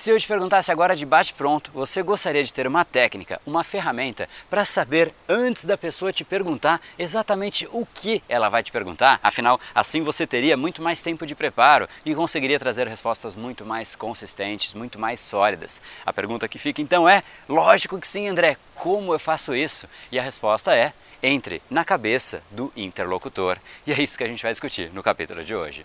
Se eu te perguntasse agora de bate-pronto, você gostaria de ter uma técnica, uma ferramenta para saber antes da pessoa te perguntar exatamente o que ela vai te perguntar? Afinal, assim você teria muito mais tempo de preparo e conseguiria trazer respostas muito mais consistentes, muito mais sólidas. A pergunta que fica então é: lógico que sim, André, como eu faço isso? E a resposta é: entre na cabeça do interlocutor. E é isso que a gente vai discutir no capítulo de hoje.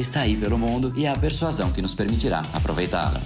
está aí pelo mundo e é a persuasão que nos permitirá aproveitá-la.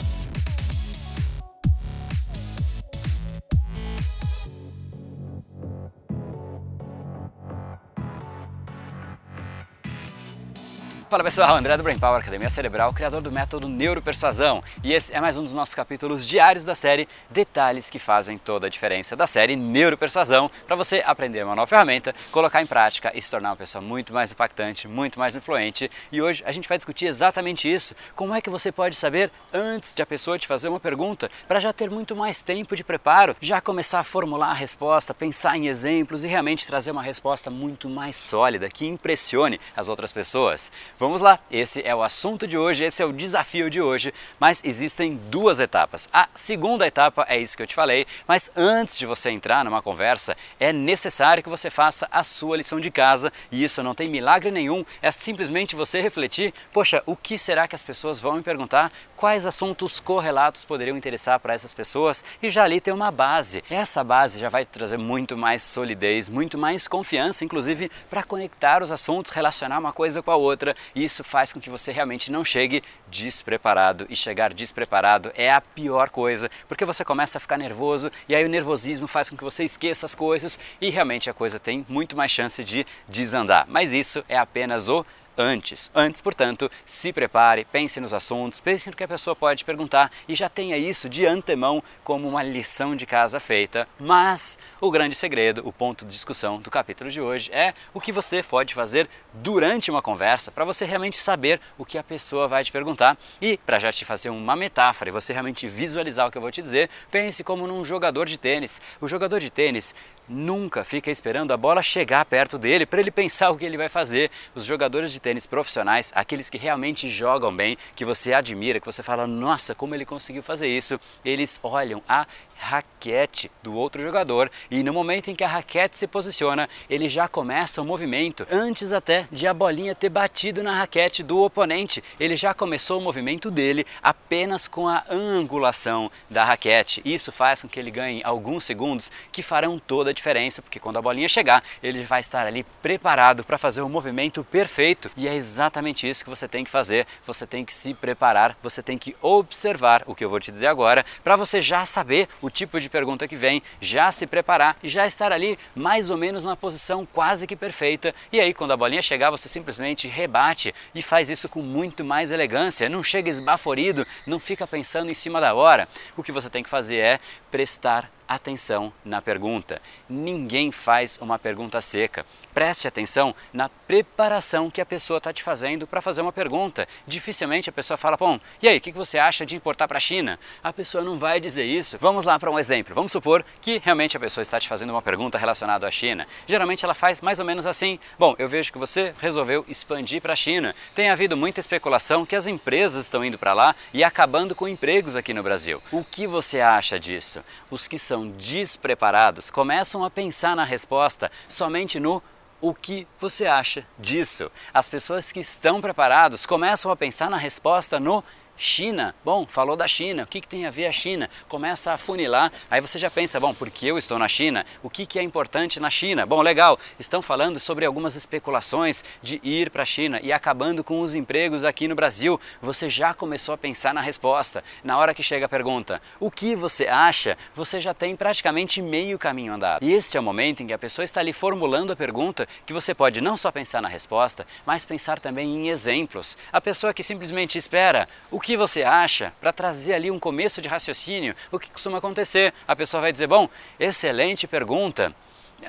Fala pessoal, André do Brain Power, Academia Cerebral, criador do método Neuropersuasão. E esse é mais um dos nossos capítulos diários da série Detalhes que fazem toda a diferença da série Neuropersuasão, para você aprender uma nova ferramenta, colocar em prática e se tornar uma pessoa muito mais impactante, muito mais influente. E hoje a gente vai discutir exatamente isso. Como é que você pode saber antes de a pessoa te fazer uma pergunta, para já ter muito mais tempo de preparo, já começar a formular a resposta, pensar em exemplos e realmente trazer uma resposta muito mais sólida, que impressione as outras pessoas. Vamos lá, esse é o assunto de hoje, esse é o desafio de hoje, mas existem duas etapas. A segunda etapa é isso que eu te falei, mas antes de você entrar numa conversa, é necessário que você faça a sua lição de casa e isso não tem milagre nenhum, é simplesmente você refletir: poxa, o que será que as pessoas vão me perguntar? Quais assuntos correlatos poderiam interessar para essas pessoas? E já ali tem uma base. Essa base já vai trazer muito mais solidez, muito mais confiança, inclusive para conectar os assuntos, relacionar uma coisa com a outra isso faz com que você realmente não chegue despreparado. E chegar despreparado é a pior coisa, porque você começa a ficar nervoso e aí o nervosismo faz com que você esqueça as coisas e realmente a coisa tem muito mais chance de desandar. Mas isso é apenas o antes. Antes, portanto, se prepare, pense nos assuntos, pense no que a pessoa pode perguntar e já tenha isso de antemão como uma lição de casa feita. Mas o grande segredo, o ponto de discussão do capítulo de hoje é o que você pode fazer durante uma conversa para você realmente saber o que a pessoa vai te perguntar. E para já te fazer uma metáfora e você realmente visualizar o que eu vou te dizer, pense como num jogador de tênis. O jogador de tênis nunca fica esperando a bola chegar perto dele para ele pensar o que ele vai fazer. Os jogadores de tênis profissionais, aqueles que realmente jogam bem, que você admira, que você fala, nossa, como ele conseguiu fazer isso, eles olham a raquete do outro jogador e no momento em que a raquete se posiciona, ele já começa o movimento antes até de a bolinha ter batido na raquete do oponente. Ele já começou o movimento dele apenas com a angulação da raquete. Isso faz com que ele ganhe alguns segundos que farão toda a diferença, porque quando a bolinha chegar, ele vai estar ali preparado para fazer o movimento perfeito. E é exatamente isso que você tem que fazer. Você tem que se preparar, você tem que observar o que eu vou te dizer agora, para você já saber o tipo de pergunta que vem, já se preparar e já estar ali mais ou menos na posição quase que perfeita. E aí, quando a bolinha chegar, você simplesmente rebate e faz isso com muito mais elegância. Não chega esbaforido, não fica pensando em cima da hora. O que você tem que fazer é prestar atenção na pergunta. Ninguém faz uma pergunta seca. Preste atenção na preparação que a pessoa está te fazendo para fazer uma pergunta. Dificilmente a pessoa fala, bom, e aí, o que você acha de importar para a China? A pessoa não vai dizer isso. Vamos lá para um exemplo. Vamos supor que realmente a pessoa está te fazendo uma pergunta relacionada à China. Geralmente ela faz mais ou menos assim: bom, eu vejo que você resolveu expandir para a China. Tem havido muita especulação que as empresas estão indo para lá e acabando com empregos aqui no Brasil. O que você acha disso? Os que são despreparados começam a pensar na resposta somente no o que você acha disso. As pessoas que estão preparados começam a pensar na resposta no China, bom, falou da China, o que, que, tem a ver a China? Começa a funilar, aí você já pensa, bom, porque eu estou na China, o que, que é importante na China? Bom, legal, estão falando sobre algumas especulações de ir para a China e acabando com os empregos aqui no Brasil. Você já começou a pensar na resposta. Na hora que chega a pergunta, o que você acha? Você já tem praticamente meio caminho andado. E este é o momento em que a pessoa está ali formulando a pergunta que você pode não só pensar na resposta, mas pensar também em exemplos. A pessoa que simplesmente espera, o que você acha, para trazer ali um começo de raciocínio, o que costuma acontecer? A pessoa vai dizer: Bom, excelente pergunta.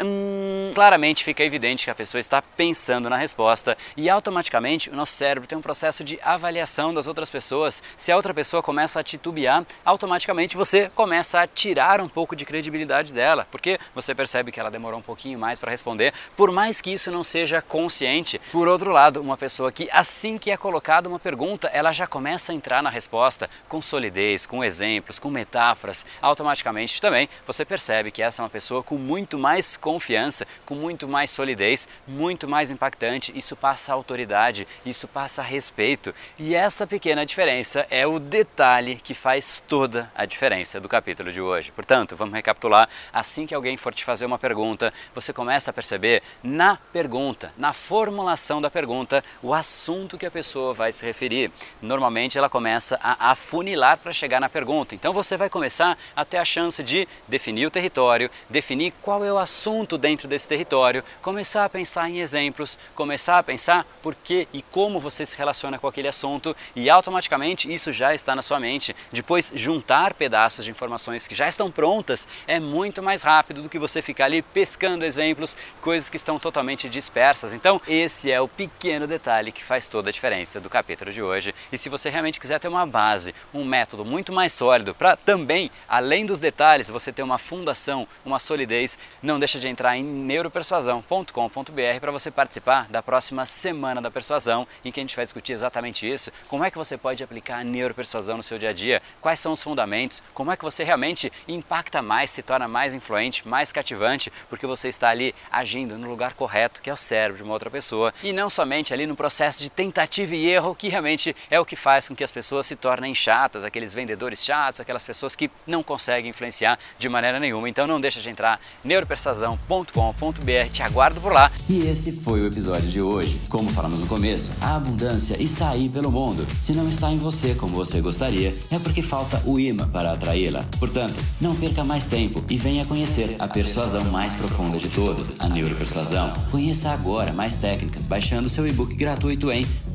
Hum, claramente fica evidente que a pessoa está pensando na resposta e automaticamente o nosso cérebro tem um processo de avaliação das outras pessoas. Se a outra pessoa começa a titubear, automaticamente você começa a tirar um pouco de credibilidade dela, porque você percebe que ela demorou um pouquinho mais para responder, por mais que isso não seja consciente. Por outro lado, uma pessoa que assim que é colocada uma pergunta, ela já começa a entrar na resposta com solidez, com exemplos, com metáforas, automaticamente também você percebe que essa é uma pessoa com muito mais confiança, com muito mais solidez, muito mais impactante. Isso passa autoridade, isso passa respeito. E essa pequena diferença é o detalhe que faz toda a diferença do capítulo de hoje. Portanto, vamos recapitular. Assim que alguém for te fazer uma pergunta, você começa a perceber na pergunta, na formulação da pergunta, o assunto que a pessoa vai se referir. Normalmente ela começa a afunilar para chegar na pergunta. Então você vai começar a ter a chance de definir o território, definir qual é o assunto assunto dentro desse território, começar a pensar em exemplos, começar a pensar por que e como você se relaciona com aquele assunto e automaticamente isso já está na sua mente. Depois, juntar pedaços de informações que já estão prontas é muito mais rápido do que você ficar ali pescando exemplos, coisas que estão totalmente dispersas. Então, esse é o pequeno detalhe que faz toda a diferença do capítulo de hoje. E se você realmente quiser ter uma base, um método muito mais sólido para também, além dos detalhes, você ter uma fundação, uma solidez, não deixa de entrar em neuropersuasão.com.br para você participar da próxima Semana da Persuasão, em que a gente vai discutir exatamente isso, como é que você pode aplicar a neuropersuasão no seu dia a dia, quais são os fundamentos, como é que você realmente impacta mais, se torna mais influente, mais cativante, porque você está ali agindo no lugar correto, que é o cérebro de uma outra pessoa, e não somente ali no processo de tentativa e erro, que realmente é o que faz com que as pessoas se tornem chatas, aqueles vendedores chatos, aquelas pessoas que não conseguem influenciar de maneira nenhuma. Então não deixa de entrar neuropersuasão abundância.com.br. Te aguardo por lá. E esse foi o episódio de hoje. Como falamos no começo, a abundância está aí pelo mundo. Se não está em você como você gostaria, é porque falta o imã para atraí-la. Portanto, não perca mais tempo e venha conhecer a persuasão mais profunda de todas, a neuropersuasão. Conheça agora mais técnicas baixando seu e-book gratuito em